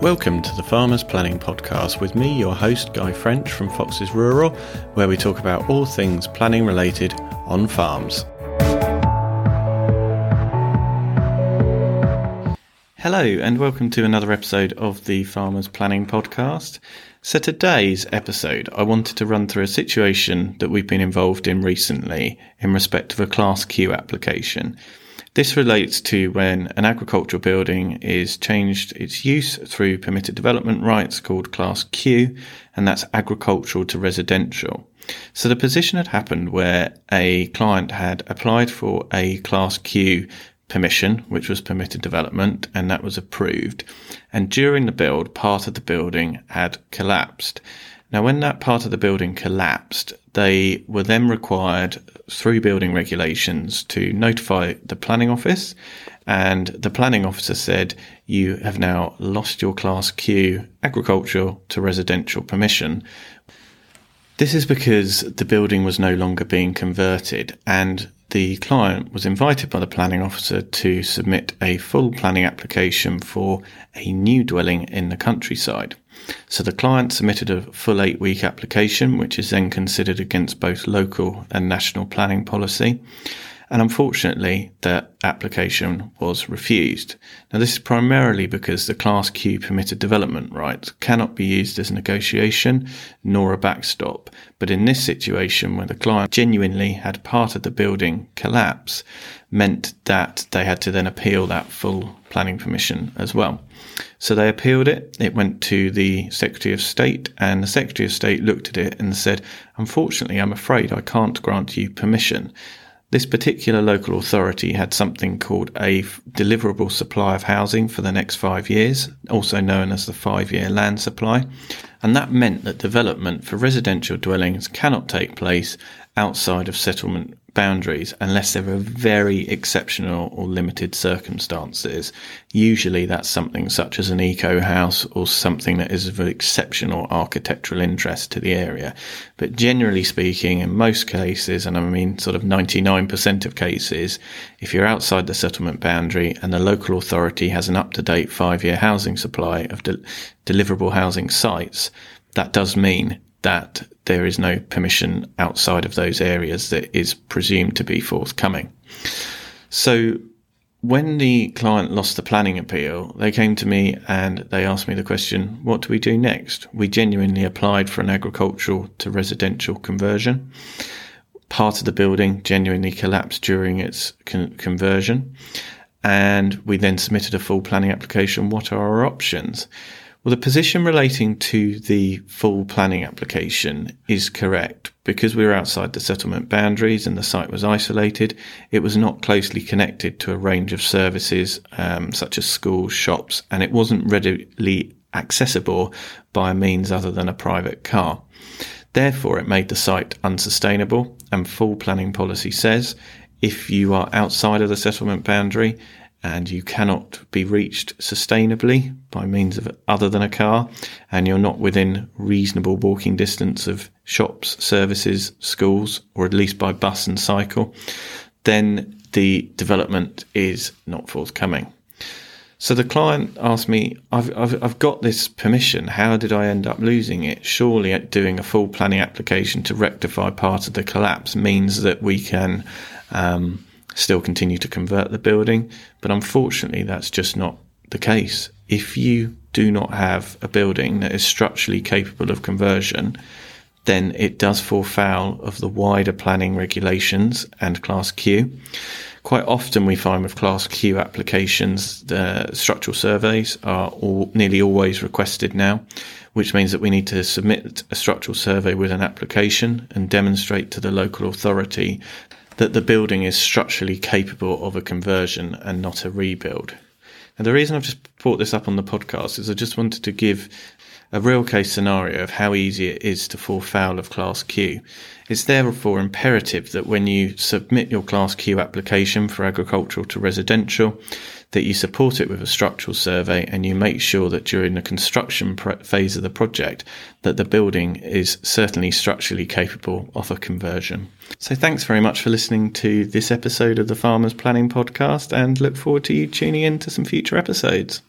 Welcome to the Farmers Planning Podcast with me, your host, Guy French from Foxes Rural, where we talk about all things planning related on farms. Hello, and welcome to another episode of the Farmers Planning Podcast. So, today's episode, I wanted to run through a situation that we've been involved in recently in respect of a Class Q application. This relates to when an agricultural building is changed its use through permitted development rights called Class Q, and that's agricultural to residential. So the position had happened where a client had applied for a Class Q permission, which was permitted development, and that was approved. And during the build, part of the building had collapsed. Now, when that part of the building collapsed, they were then required through building regulations to notify the planning office. And the planning officer said, You have now lost your Class Q agricultural to residential permission. This is because the building was no longer being converted and the client was invited by the planning officer to submit a full planning application for a new dwelling in the countryside. So the client submitted a full eight week application, which is then considered against both local and national planning policy. And unfortunately, that application was refused. Now, this is primarily because the Class Q permitted development rights cannot be used as a negotiation nor a backstop. But in this situation, where the client genuinely had part of the building collapse, meant that they had to then appeal that full planning permission as well. So they appealed it. It went to the Secretary of State, and the Secretary of State looked at it and said, Unfortunately, I'm afraid I can't grant you permission. This particular local authority had something called a deliverable supply of housing for the next five years, also known as the five year land supply. And that meant that development for residential dwellings cannot take place outside of settlement boundaries unless there are very exceptional or limited circumstances. Usually that's something such as an eco house or something that is of exceptional architectural interest to the area. But generally speaking, in most cases, and I mean sort of 99% of cases, if you're outside the settlement boundary and the local authority has an up to date five year housing supply of de- deliverable housing sites, that does mean that there is no permission outside of those areas that is presumed to be forthcoming. So when the client lost the planning appeal, they came to me and they asked me the question, what do we do next? We genuinely applied for an agricultural to residential conversion. Part of the building genuinely collapsed during its con- conversion. And we then submitted a full planning application. What are our options? Well, the position relating to the full planning application is correct. Because we were outside the settlement boundaries and the site was isolated, it was not closely connected to a range of services um, such as schools, shops, and it wasn't readily accessible by means other than a private car. Therefore, it made the site unsustainable, and full planning policy says if you are outside of the settlement boundary, and you cannot be reached sustainably by means of other than a car, and you're not within reasonable walking distance of shops, services, schools, or at least by bus and cycle, then the development is not forthcoming. So the client asked me, I've, I've, I've got this permission. How did I end up losing it? Surely doing a full planning application to rectify part of the collapse means that we can um, still continue to convert the building. But unfortunately, that's just not the case. If you do not have a building that is structurally capable of conversion, then it does fall foul of the wider planning regulations and Class Q. Quite often, we find with Class Q applications, the structural surveys are all, nearly always requested now, which means that we need to submit a structural survey with an application and demonstrate to the local authority that the building is structurally capable of a conversion and not a rebuild. And the reason I've just brought this up on the podcast is I just wanted to give a real case scenario of how easy it is to fall foul of Class Q. It's therefore imperative that when you submit your Class Q application for agricultural to residential, that you support it with a structural survey and you make sure that during the construction phase of the project that the building is certainly structurally capable of a conversion. So thanks very much for listening to this episode of the Farmers Planning Podcast and look forward to you tuning in to some future episodes.